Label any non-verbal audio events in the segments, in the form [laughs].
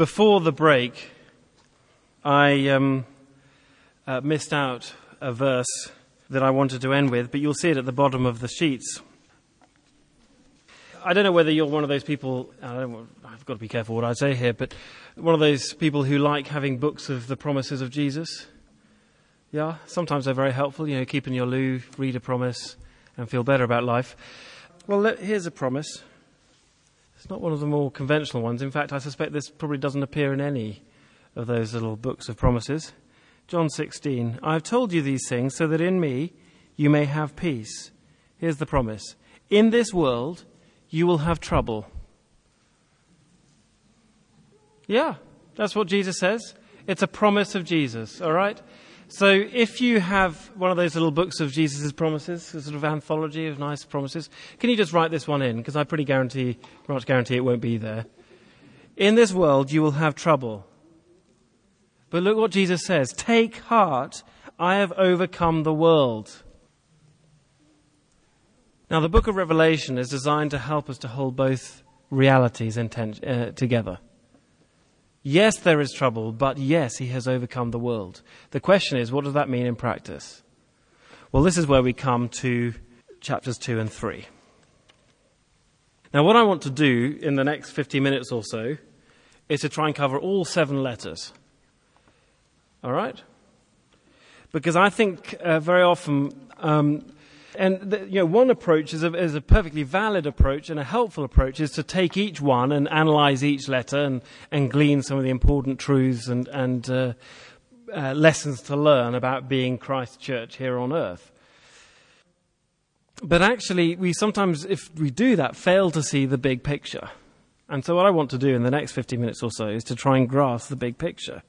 Before the break, I um, uh, missed out a verse that I wanted to end with, but you'll see it at the bottom of the sheets. I don't know whether you're one of those people, I have got to be careful what I say here, but one of those people who like having books of the promises of Jesus. Yeah, sometimes they're very helpful, you know, keep in your loo, read a promise, and feel better about life. Well, here's a promise. It's not one of the more conventional ones. In fact, I suspect this probably doesn't appear in any of those little books of promises. John 16 I have told you these things so that in me you may have peace. Here's the promise In this world you will have trouble. Yeah, that's what Jesus says. It's a promise of Jesus, all right? So if you have one of those little books of Jesus' promises, a sort of anthology of nice promises, can you just write this one in? Because I pretty guarantee, much guarantee it won't be there. In this world you will have trouble. But look what Jesus says Take heart, I have overcome the world. Now, the book of Revelation is designed to help us to hold both realities ten- uh, together. Yes, there is trouble, but yes, he has overcome the world. The question is, what does that mean in practice? Well, this is where we come to chapters 2 and 3. Now, what I want to do in the next 50 minutes or so is to try and cover all seven letters. All right? Because I think uh, very often, um, and the, you know, one approach is a, is a perfectly valid approach and a helpful approach is to take each one and analyze each letter and, and glean some of the important truths and, and uh, uh, lessons to learn about being Christ's church here on earth. But actually, we sometimes, if we do that, fail to see the big picture. And so, what I want to do in the next 50 minutes or so is to try and grasp the big picture.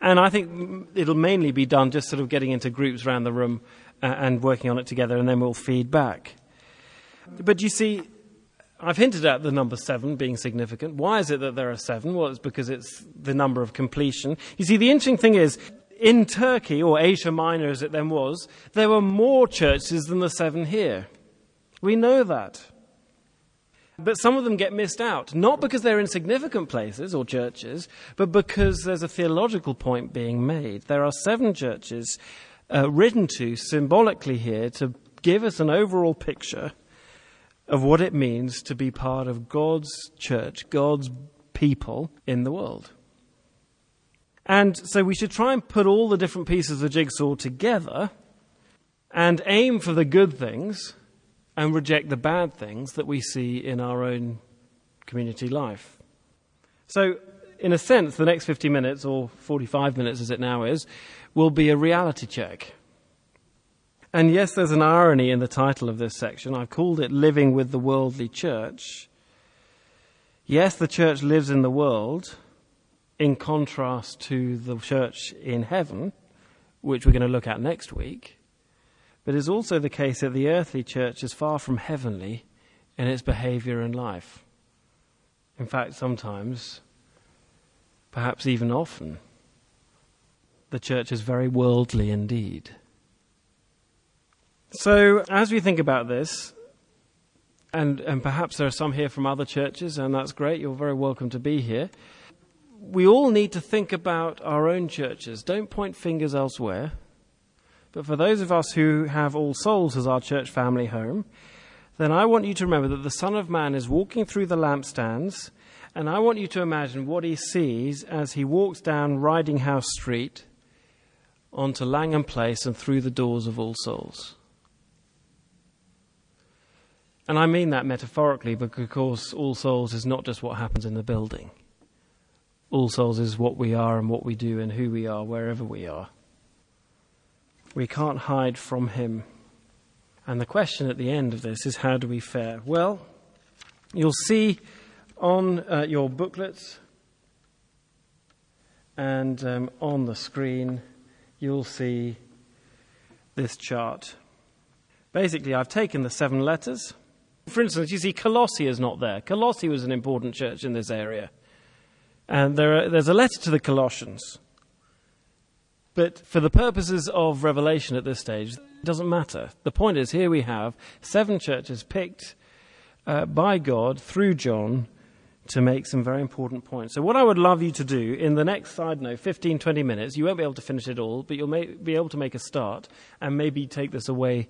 And I think it'll mainly be done just sort of getting into groups around the room and working on it together, and then we'll feed back. But you see, I've hinted at the number seven being significant. Why is it that there are seven? Well, it's because it's the number of completion. You see, the interesting thing is, in Turkey, or Asia Minor as it then was, there were more churches than the seven here. We know that. But some of them get missed out, not because they're insignificant places or churches, but because there's a theological point being made. There are seven churches uh, written to symbolically here to give us an overall picture of what it means to be part of God's church, God's people in the world. And so we should try and put all the different pieces of the jigsaw together and aim for the good things and reject the bad things that we see in our own community life. So, in a sense, the next 50 minutes, or 45 minutes as it now is, will be a reality check. And yes, there's an irony in the title of this section. I've called it Living with the Worldly Church. Yes, the church lives in the world, in contrast to the church in heaven, which we're going to look at next week. But it's also the case that the earthly church is far from heavenly in its behavior and life. In fact, sometimes, perhaps even often, the church is very worldly indeed. So, as we think about this, and, and perhaps there are some here from other churches, and that's great, you're very welcome to be here. We all need to think about our own churches. Don't point fingers elsewhere. But for those of us who have All Souls as our church family home, then I want you to remember that the Son of Man is walking through the lampstands, and I want you to imagine what he sees as he walks down Riding House Street onto Langham Place and through the doors of All Souls. And I mean that metaphorically because, of course, All Souls is not just what happens in the building. All Souls is what we are and what we do and who we are wherever we are. We can't hide from him. And the question at the end of this is how do we fare? Well, you'll see on uh, your booklets and um, on the screen, you'll see this chart. Basically, I've taken the seven letters. For instance, you see Colossae is not there. Colossae was an important church in this area. And there are, there's a letter to the Colossians. But for the purposes of Revelation at this stage, it doesn't matter. The point is, here we have seven churches picked uh, by God through John to make some very important points. So, what I would love you to do in the next side note, 15, 20 minutes, you won't be able to finish it all, but you'll be able to make a start and maybe take this away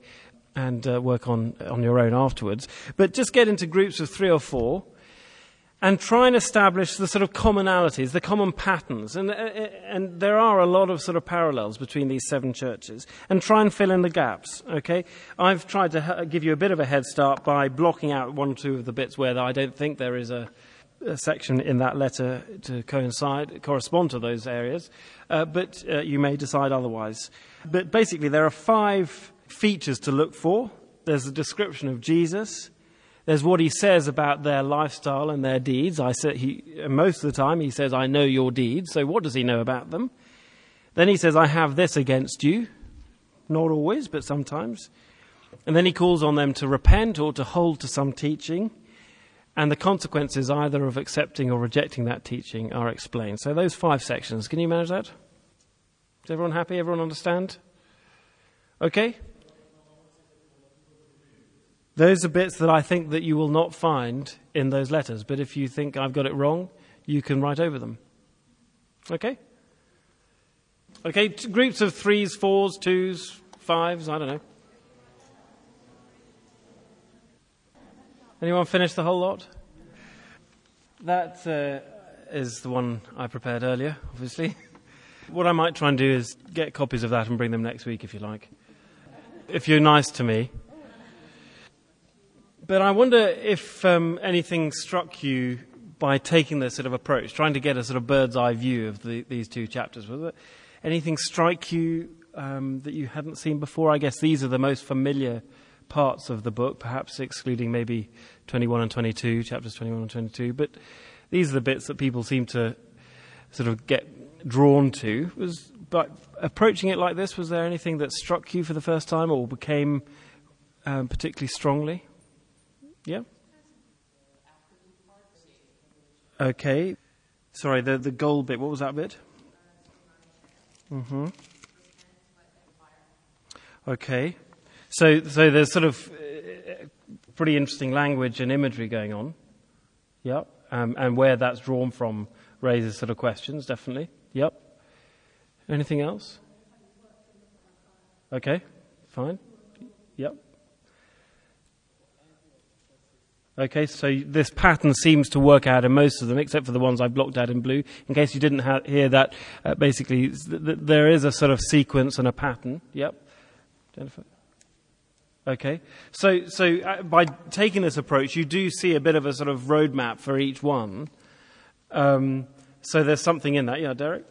and uh, work on, on your own afterwards. But just get into groups of three or four and try and establish the sort of commonalities, the common patterns. And, uh, uh, and there are a lot of sort of parallels between these seven churches. And try and fill in the gaps, okay? I've tried to give you a bit of a head start by blocking out one or two of the bits where I don't think there is a section in that letter to coincide, correspond to those areas, uh, but uh, you may decide otherwise. But basically, there are five features to look for. There's a description of Jesus. There's what he says about their lifestyle and their deeds. I say he, most of the time he says, I know your deeds. So what does he know about them? Then he says, I have this against you. Not always, but sometimes. And then he calls on them to repent or to hold to some teaching and the consequences either of accepting or rejecting that teaching are explained. So those five sections, can you manage that? Is everyone happy? Everyone understand? Okay? Those are bits that I think that you will not find in those letters, but if you think I've got it wrong, you can write over them. Okay? Okay, groups of threes, fours, twos, fives, I don't know. Anyone finish the whole lot? That uh, is the one I prepared earlier, obviously. [laughs] what I might try and do is get copies of that and bring them next week if you like. If you're nice to me. But I wonder if um, anything struck you by taking this sort of approach, trying to get a sort of bird's eye view of the, these two chapters. Was it anything strike you um, that you hadn't seen before? I guess these are the most familiar parts of the book, perhaps excluding maybe 21 and 22, chapters 21 and 22. But these are the bits that people seem to sort of get drawn to. Was but approaching it like this, was there anything that struck you for the first time or became um, particularly strongly? Yeah. Okay. Sorry, the the goal bit. What was that bit? Mm-hmm. Okay. So, so there's sort of uh, pretty interesting language and imagery going on. Yep. Um, and where that's drawn from raises sort of questions, definitely. Yep. Anything else? Okay. Fine. Yep. Okay, so this pattern seems to work out in most of them, except for the ones I blocked out in blue. In case you didn't ha- hear that, uh, basically, th- th- there is a sort of sequence and a pattern. Yep. Jennifer? Okay, so so uh, by taking this approach, you do see a bit of a sort of roadmap for each one. Um, so there's something in that, yeah, Derek.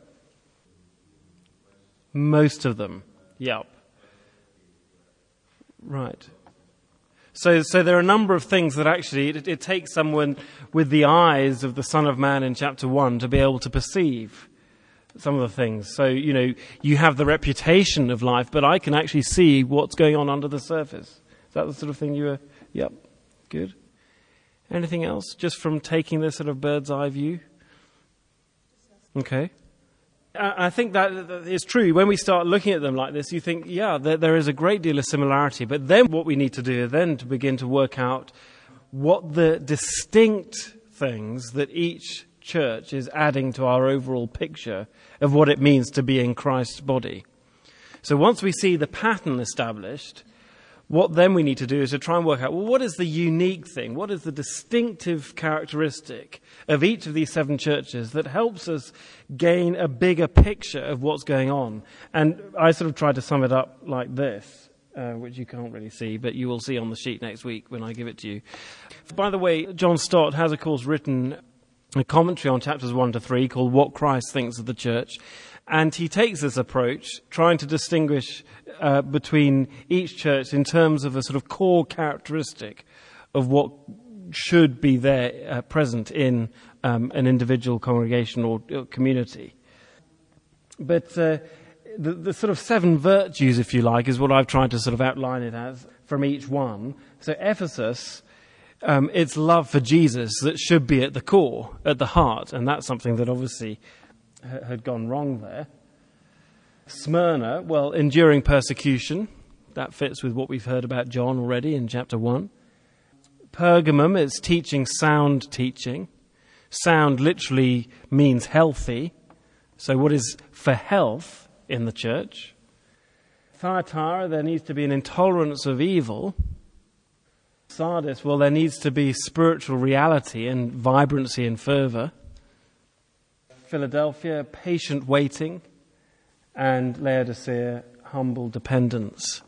Most of them, yep. Right. So, so there are a number of things that actually it, it takes someone with the eyes of the Son of Man in chapter one to be able to perceive some of the things. So, you know, you have the reputation of life, but I can actually see what's going on under the surface. Is that the sort of thing you were? Yep. Good. Anything else? Just from taking this sort of bird's eye view? Okay. I think that is true. When we start looking at them like this, you think, yeah, there, is a great deal of similarity. But then what we need to do then to begin to work out what the distinct things that each church is adding to our overall picture of what it means to be in Christ's body. So once we see the pattern established, what then we need to do is to try and work out well, what is the unique thing? What is the distinctive characteristic of each of these seven churches that helps us gain a bigger picture of what's going on? And I sort of tried to sum it up like this. Uh, which you can't really see, but you will see on the sheet next week when I give it to you. By the way, John Stott has, of course, written a commentary on chapters 1 to 3 called What Christ Thinks of the Church. And he takes this approach, trying to distinguish uh, between each church in terms of a sort of core characteristic of what should be there uh, present in um, an individual congregation or, or community. But uh, the, the, sort of seven virtues, if you like, is what I've tried to sort of outline it as from each one. So Ephesus um, it's love for Jesus that should be at the core, at the heart, and that's something that obviously ha- had gone wrong there. Smyrna, well, enduring persecution, that fits with what we've heard about John already in chapter 1. Pergamum, it's teaching sound teaching. sound literally means healthy. So, what is for health in the church? Thyatira, there needs to be an intolerance of evil. Sardis, well, there needs to be spiritual reality and vibrancy and fervor. Philadelphia, patient waiting. And Laodicea, humble dependence.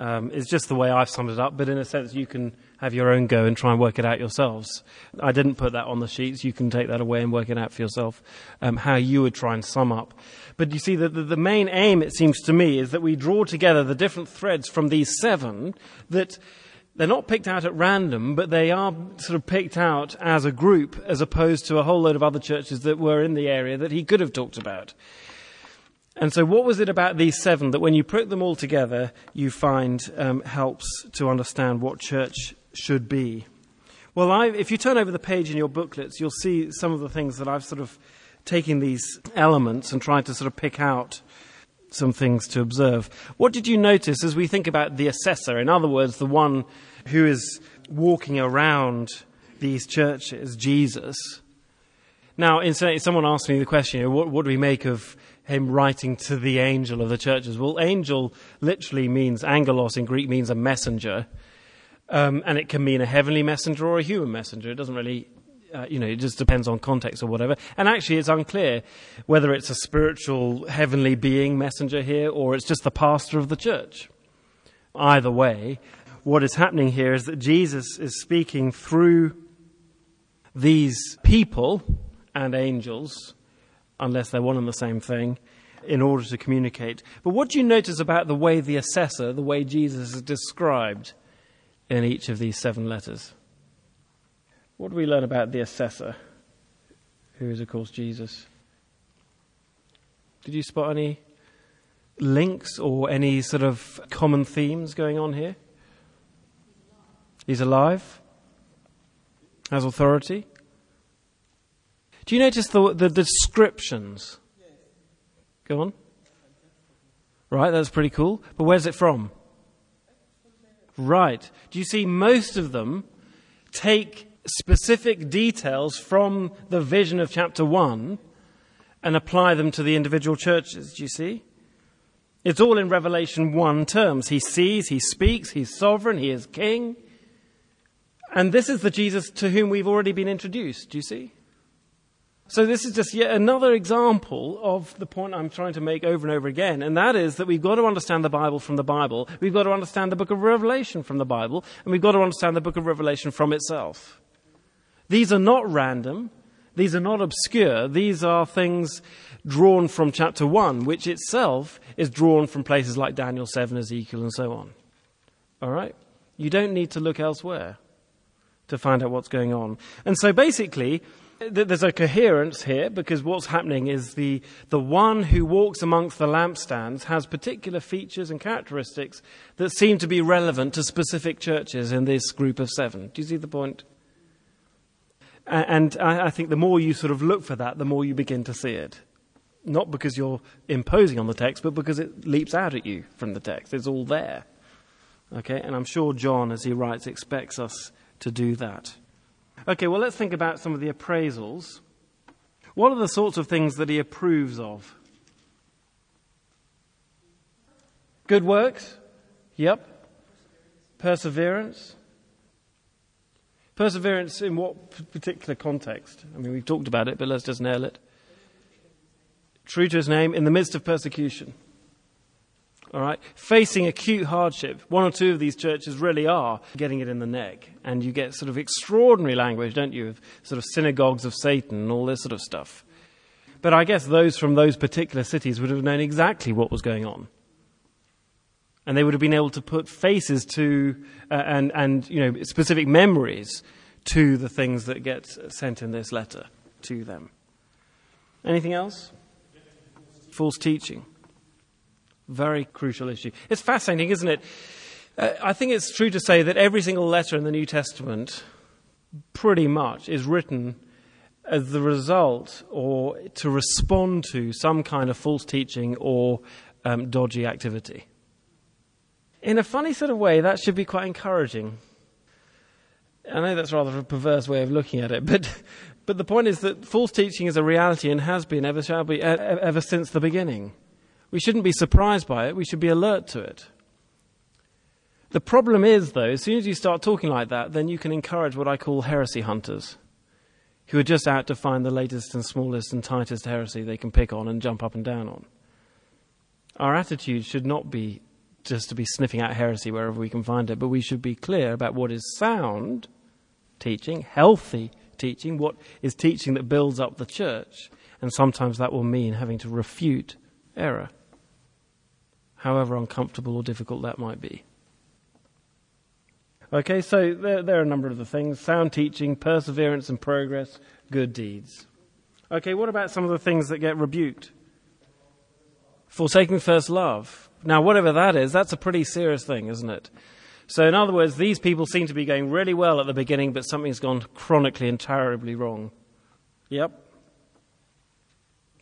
Um, is just the way I've summed it up, but in a sense, you can have your own go and try and work it out yourselves. I didn't put that on the sheets. You can take that away and work it out for yourself, um, how you would try and sum up. But you see, the, the, the main aim, it seems to me, is that we draw together the different threads from these seven that they're not picked out at random, but they are sort of picked out as a group as opposed to a whole load of other churches that were in the area that he could have talked about. And so, what was it about these seven that when you put them all together, you find um, helps to understand what church should be? Well, I, if you turn over the page in your booklets, you'll see some of the things that I've sort of taken these elements and tried to sort of pick out some things to observe. What did you notice as we think about the assessor? In other words, the one who is walking around these churches, Jesus. Now, incidentally, someone asked me the question, what, what do we make of him writing to the angel of the churches. Well, angel literally means, angelos in Greek means a messenger. Um, and it can mean a heavenly messenger or a human messenger. It doesn't really, uh, you know, it just depends on context or whatever. And actually, it's unclear whether it's a spiritual heavenly being messenger here or it's just the pastor of the church. Either way, what is happening here is that Jesus is speaking through these people and angels unless they're one and the same thing, in order to communicate. But what do you notice about the way the assessor, the way Jesus is described in each of these seven letters? What do we learn about the assessor, who is, of course, Jesus? Did you spot any links or any sort of common themes going on here? He's alive, has authority, do you notice the, the descriptions? Go on. Right, that's pretty cool. But where's it from? Right. Do you see most of them take specific details from the vision of chapter 1 and apply them to the individual churches? Do you see? It's all in Revelation 1 terms. He sees, he speaks, he's sovereign, he is king. And this is the Jesus to whom we've already been introduced. Do you see? So, this is just yet another example of the point I'm trying to make over and over again, and that is that we've got to understand the Bible from the Bible, we've got to understand the book of Revelation from the Bible, and we've got to understand the book of Revelation from itself. These are not random, these are not obscure, these are things drawn from chapter 1, which itself is drawn from places like Daniel 7, Ezekiel, and so on. All right? You don't need to look elsewhere to find out what's going on. And so basically, there's a coherence here because what's happening is the, the one who walks amongst the lampstands has particular features and characteristics that seem to be relevant to specific churches in this group of seven. Do you see the point? And I think the more you sort of look for that, the more you begin to see it. Not because you're imposing on the text, but because it leaps out at you from the text. It's all there. Okay? And I'm sure John, as he writes, expects us to do that. Okay, well, let's think about some of the appraisals. What are the sorts of things that he approves of? Good works? Yep. Perseverance? Perseverance in what particular context? I mean, we've talked about it, but let's just nail it. True to his name in the midst of persecution all right, facing acute hardship. One or two of these churches really are getting it in the neck. And you get sort of extraordinary language, don't you, of sort of synagogues of Satan and all this sort of stuff. But I guess those from those particular cities would have known exactly what was going on. And they would have been able to put faces to uh, and, and you know, specific memories to the things that get sent in this letter to them. Anything else? False teaching. Very crucial issue. It's fascinating, isn't it? Uh, I think it's true to say that every single letter in the New Testament, pretty much, is written as the result or to respond to some kind of false teaching or um, dodgy activity. In a funny sort of way, that should be quite encouraging. I know that's rather a perverse way of looking at it, [laughs] but But the point is that false teaching is a reality and has been, ever shall be, ever since the beginning. We shouldn't be surprised by it, we should be alert to it. The problem is, though, as soon as you start talking like that, then you can encourage what I call heresy hunters, who are just out to find the latest and smallest and tightest heresy they can pick on and jump up and down on. Our attitude should not be just to be sniffing out heresy wherever we can find it, but we should be clear about what is sound teaching, healthy teaching, what is teaching that builds up the church, and sometimes that will mean having to refute error, however uncomfortable or difficult that might be. Okay, so there, there, are a number of the things sound teaching, perseverance and progress, good deeds. Okay, what about some of the things that get rebuked? Forsaking first love. Now, whatever that is, that's a pretty serious thing, isn't it? So, in other words, these people seem to be going really well at the beginning, but something's gone chronically and terribly wrong. Yep.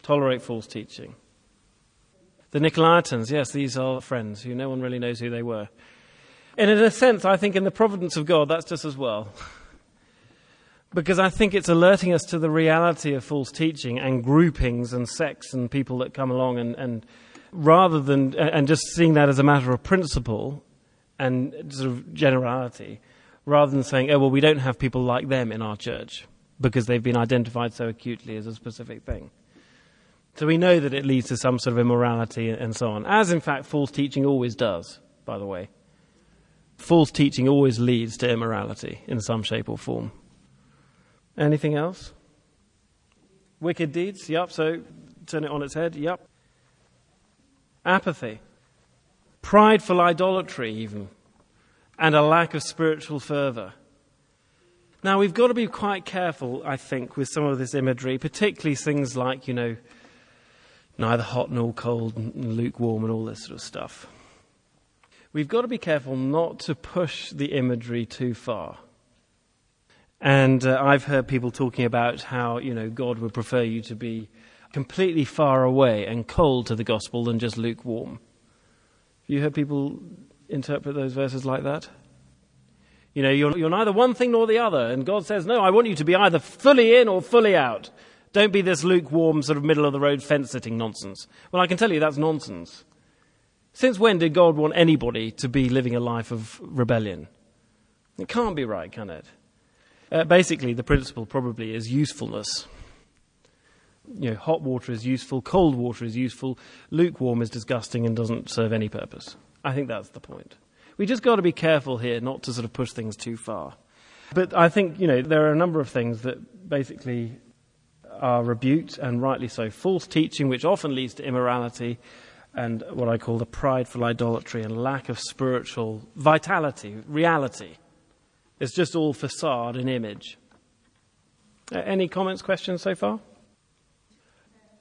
Tolerate false teaching. The Nicolaitans, yes, these are friends who no one really knows who they were. And in a sense, I think in the providence of God, that's just as well. [laughs] because I think it's alerting us to the reality of false teaching and groupings and sects and people that come along and, and rather than and just seeing that as a matter of principle and sort of generality, rather than saying, oh, well, we don't have people like them in our church because they've been identified so acutely as a specific thing. So we know that it leads to some sort of immorality and so on, as in fact false teaching always does, by the way. False teaching always leads to immorality in some shape or form. Anything else? Wicked deeds, yep, so turn it on its head, yep. Apathy prideful idolatry, even, and a lack of spiritual fervour. Now, we've got to be quite careful, I think, with some of this imagery, particularly things like, you know, neither hot nor cold, and lukewarm, and all this sort of stuff. We've got to be careful not to push the imagery too far. And uh, I've heard people talking about how, you know, God would prefer you to be completely far away and cold to the gospel than just lukewarm. Have You heard people interpret those verses like that? You know, you're, you're neither one thing nor the other. And God says, no, I want you to be either fully in or fully out. Don't be this lukewarm, sort of middle of the road fence sitting nonsense. Well, I can tell you that's nonsense. Since when did God want anybody to be living a life of rebellion? It can't be right, can it? Uh, basically, the principle probably is usefulness you know, hot water is useful, cold water is useful, lukewarm is disgusting and doesn't serve any purpose. I think that's the point. We just got to be careful here not to sort of push things too far. But I think, you know, there are a number of things that basically are rebuked, and rightly so. False teaching, which often leads to immorality, and what I call the prideful idolatry and lack of spiritual vitality, reality. It's just all facade and image. Any comments, questions so far?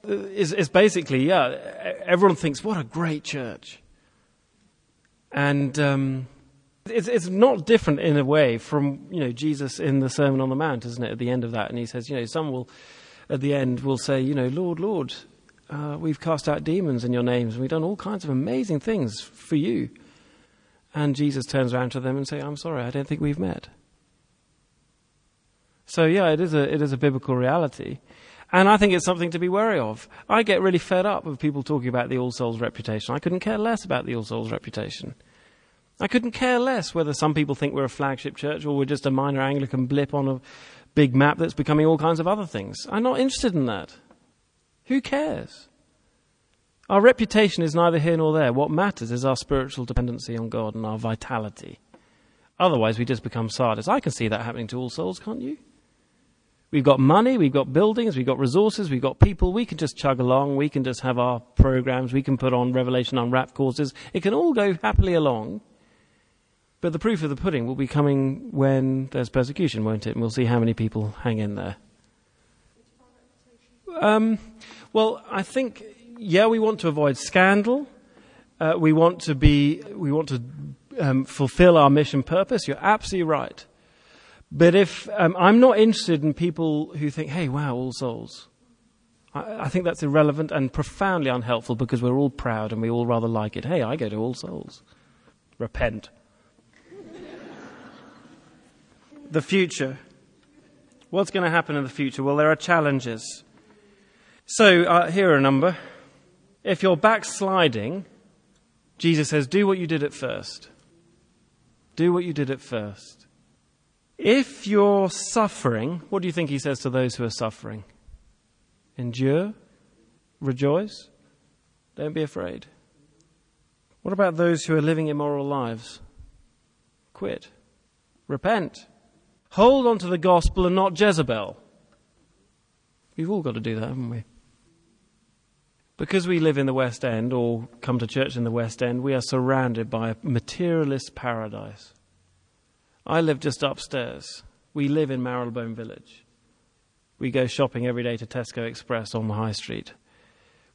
Is, is basically, yeah, everyone thinks, what a great church. And um, it's, it's not different in a way from, you know, Jesus in the Sermon on the Mount, isn't it, at the end of that? And he says, you know, some will, at the end, will say, you know, Lord, Lord, uh, we've cast out demons in your names, and we've done all kinds of amazing things for you. And Jesus turns around to them and says, I'm sorry, I don't think we've met. So, yeah, it is a, it is a biblical reality. And I think it's something to be wary of. I get really fed up with people talking about the All Souls reputation. I couldn't care less about the All Souls reputation. I couldn't care less whether some people think we're a flagship church or we're just a minor Anglican blip on a big map that's becoming all kinds of other things. I'm not interested in that. Who cares? Our reputation is neither here nor there. What matters is our spiritual dependency on God and our vitality. Otherwise, we just become Sardis. I can see that happening to all souls, can't you? We've got money, we've got buildings, we've got resources, we've got people. We can just chug along. We can just have our programs. We can put on Revelation Unwrapped courses. It can all go happily along. But the proof of the pudding will be coming when there's persecution, won't it? And we'll see how many people hang in there. Um, well, I think, yeah, we want to avoid scandal. Uh, we want to be, we want to um, fulfill our mission purpose. You're absolutely right. But if um, I'm not interested in people who think, hey, wow, all souls. I, I, think that's irrelevant and profoundly unhelpful because we're all proud and we all rather like it. Hey, I go to all souls. Repent. [laughs] the future. What's going to happen in the future? Well, there are challenges. So, uh, here are a number. If you're backsliding, Jesus says, do what you did at first. Do what you did at first. If you're suffering, what do you think he says to those who are suffering? Endure, rejoice, don't be afraid. What about those who are living immoral lives? Quit, repent, hold on to the gospel and not Jezebel. We've all got to do that, haven't we? Because we live in the West End or come to church in the West End, we are surrounded by a materialist paradise. I live just upstairs. We live in Marylebone Village. We go shopping every day to Tesco Express on the high street.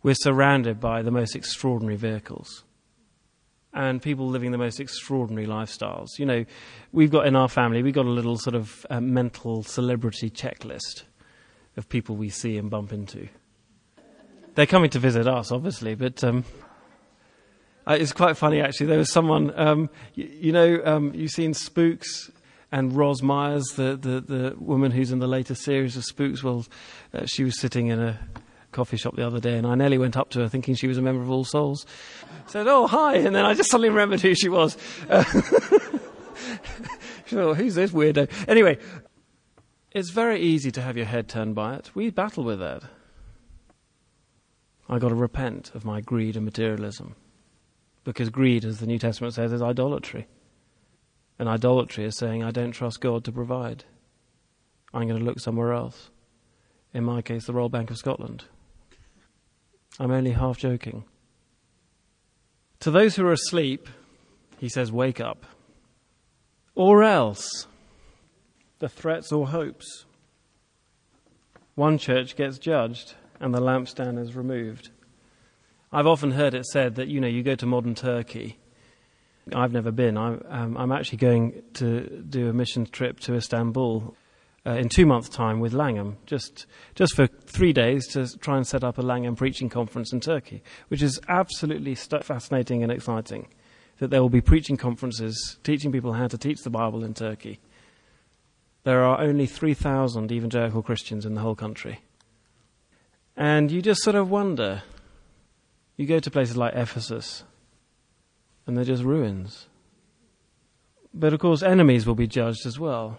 We're surrounded by the most extraordinary vehicles and people living the most extraordinary lifestyles. You know, we've got in our family, we've got a little sort of uh, mental celebrity checklist of people we see and bump into. They're coming to visit us, obviously, but um, uh, it's quite funny actually. There was someone, um, you, you, know, um, you've seen Spooks and Ros Myers, the, the, the, woman who's in the latest series of Spooks. Well, uh, she was sitting in a coffee shop the other day, and I nearly went up to her thinking she was a member of All Souls. Said, "Oh, hi," and then I just suddenly remembered who she was. [laughs] Uh, thought, who's this weirdo? Anyway, it's very easy to have your head turned by it. We battle with that. I got to repent of my greed and materialism. Because greed, as the New Testament says, is idolatry. And idolatry is saying, I don't trust God to provide. I'm going to look somewhere else. In my case, the Royal Bank of Scotland. I'm only half joking. To those who are asleep, he says, Wake up. Or else, the threats or hopes. One church gets judged and the lampstand is removed. I've often heard it said that, you know, you go to modern Turkey. I've never been. I'm, um, I'm actually going to do a mission trip to Istanbul uh, in two months' time with Langham, just, just for three days to try and set up a Langham preaching conference in Turkey, which is absolutely st- fascinating and exciting. That there will be preaching conferences teaching people how to teach the Bible in Turkey. There are only 3,000 evangelical Christians in the whole country. And you just sort of wonder. You go to places like Ephesus, and they're just ruins. But of course, enemies will be judged as well.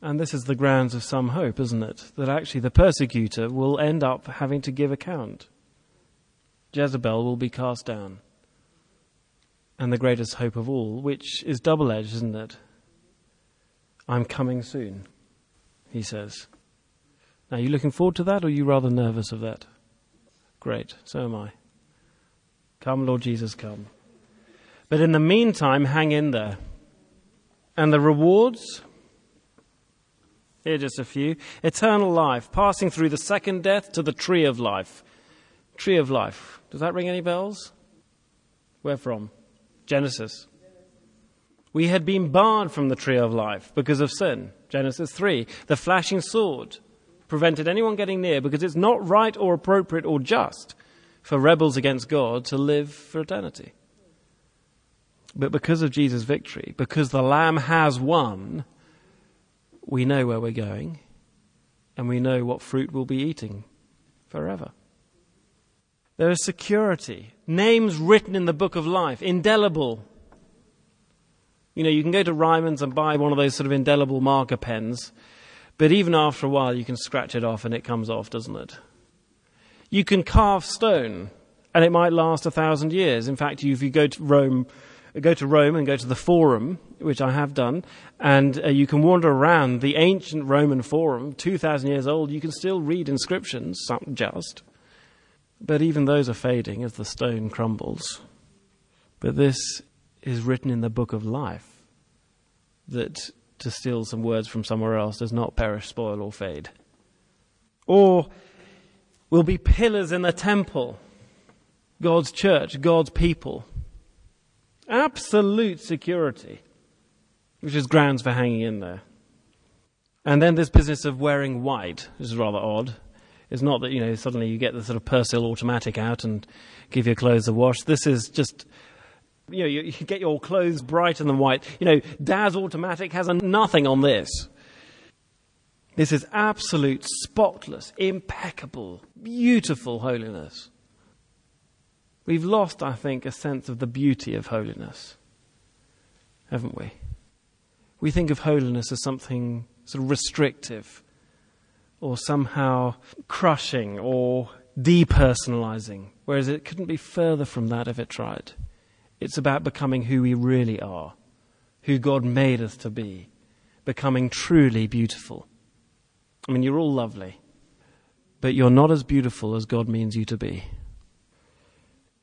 And this is the grounds of some hope, isn't it? That actually the persecutor will end up having to give account. Jezebel will be cast down. And the greatest hope of all, which is double edged, isn't it? I'm coming soon, he says. Now, are you looking forward to that, or are you rather nervous of that? Great, so am I. Come, Lord Jesus, come. But in the meantime, hang in there. And the rewards? Here are just a few. Eternal life, passing through the second death to the tree of life. Tree of life. Does that ring any bells? Where from? Genesis. We had been barred from the tree of life because of sin. Genesis 3. The flashing sword prevented anyone getting near because it's not right or appropriate or just for rebels against God to live for eternity. But because of Jesus' victory, because the Lamb has won, we know where we're going and we know what fruit we'll be eating forever. There is security, names written in the book of life, indelible. You know, you can go to Ryman's and buy one of those sort of indelible marker pens but even after a while, you can scratch it off and it comes off, doesn't it? You can carve stone and it might last a thousand years. In fact, if you go to Rome, go to Rome and go to the Forum, which I have done, and uh, you can wander around the ancient Roman Forum, 2,000 years old, you can still read inscriptions, some just. But even those are fading as the stone crumbles. But this is written in the book of life that to steal some words from somewhere else does not perish, spoil, or fade. Or will be pillars in the temple, God's church, God's people. Absolute security, which is grounds for hanging in there. And then this business of wearing white, which is rather odd. It's not that, you know, suddenly you get the sort of Persil automatic out and give your clothes a wash. This is just you know, you, you get your clothes bright and white. You know, Daz Automatic has a nothing on this. This is absolute, spotless, impeccable, beautiful holiness. We've lost, I think, a sense of the beauty of holiness, haven't we? We think of holiness as something sort of restrictive or somehow crushing or depersonalizing, whereas it couldn't be further from that if it tried. It's about becoming who we really are, who God made us to be, becoming truly beautiful. I mean, you're all lovely, but you're not as beautiful as God means you to be.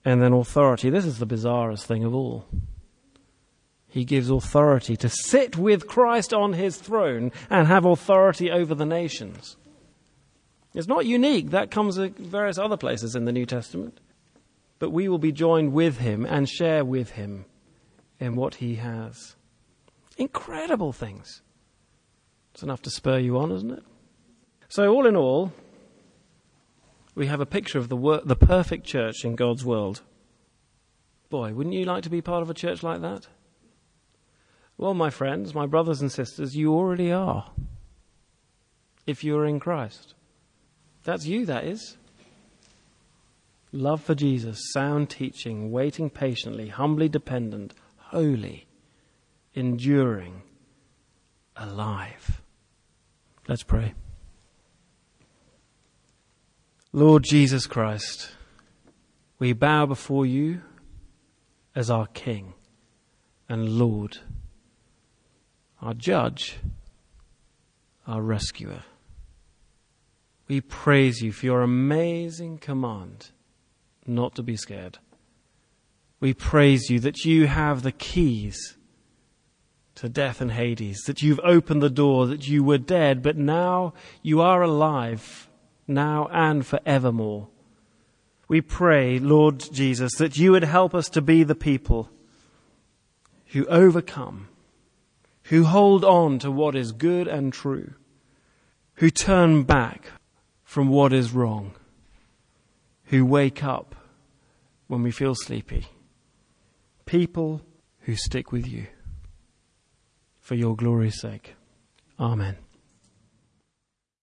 And then authority. This is the bizarrest thing of all. He gives authority to sit with Christ on his throne and have authority over the nations. It's not unique. That comes in various other places in the New Testament. But we will be joined with him and share with him in what he has. Incredible things. It's enough to spur you on, isn't it? So, all in all, we have a picture of the, wor- the perfect church in God's world. Boy, wouldn't you like to be part of a church like that? Well, my friends, my brothers and sisters, you already are. If you're in Christ. That's you, that is. Love for Jesus, sound teaching, waiting patiently, humbly dependent, holy, enduring, alive. Let's pray. Lord Jesus Christ, we bow before you as our King and Lord, our Judge, our Rescuer. We praise you for your amazing command not to be scared. We praise you that you have the keys to death and Hades, that you've opened the door, that you were dead, but now you are alive now and forevermore. We pray, Lord Jesus, that you would help us to be the people who overcome, who hold on to what is good and true, who turn back from what is wrong, who wake up when we feel sleepy, people who stick with you. For your glory's sake. Amen.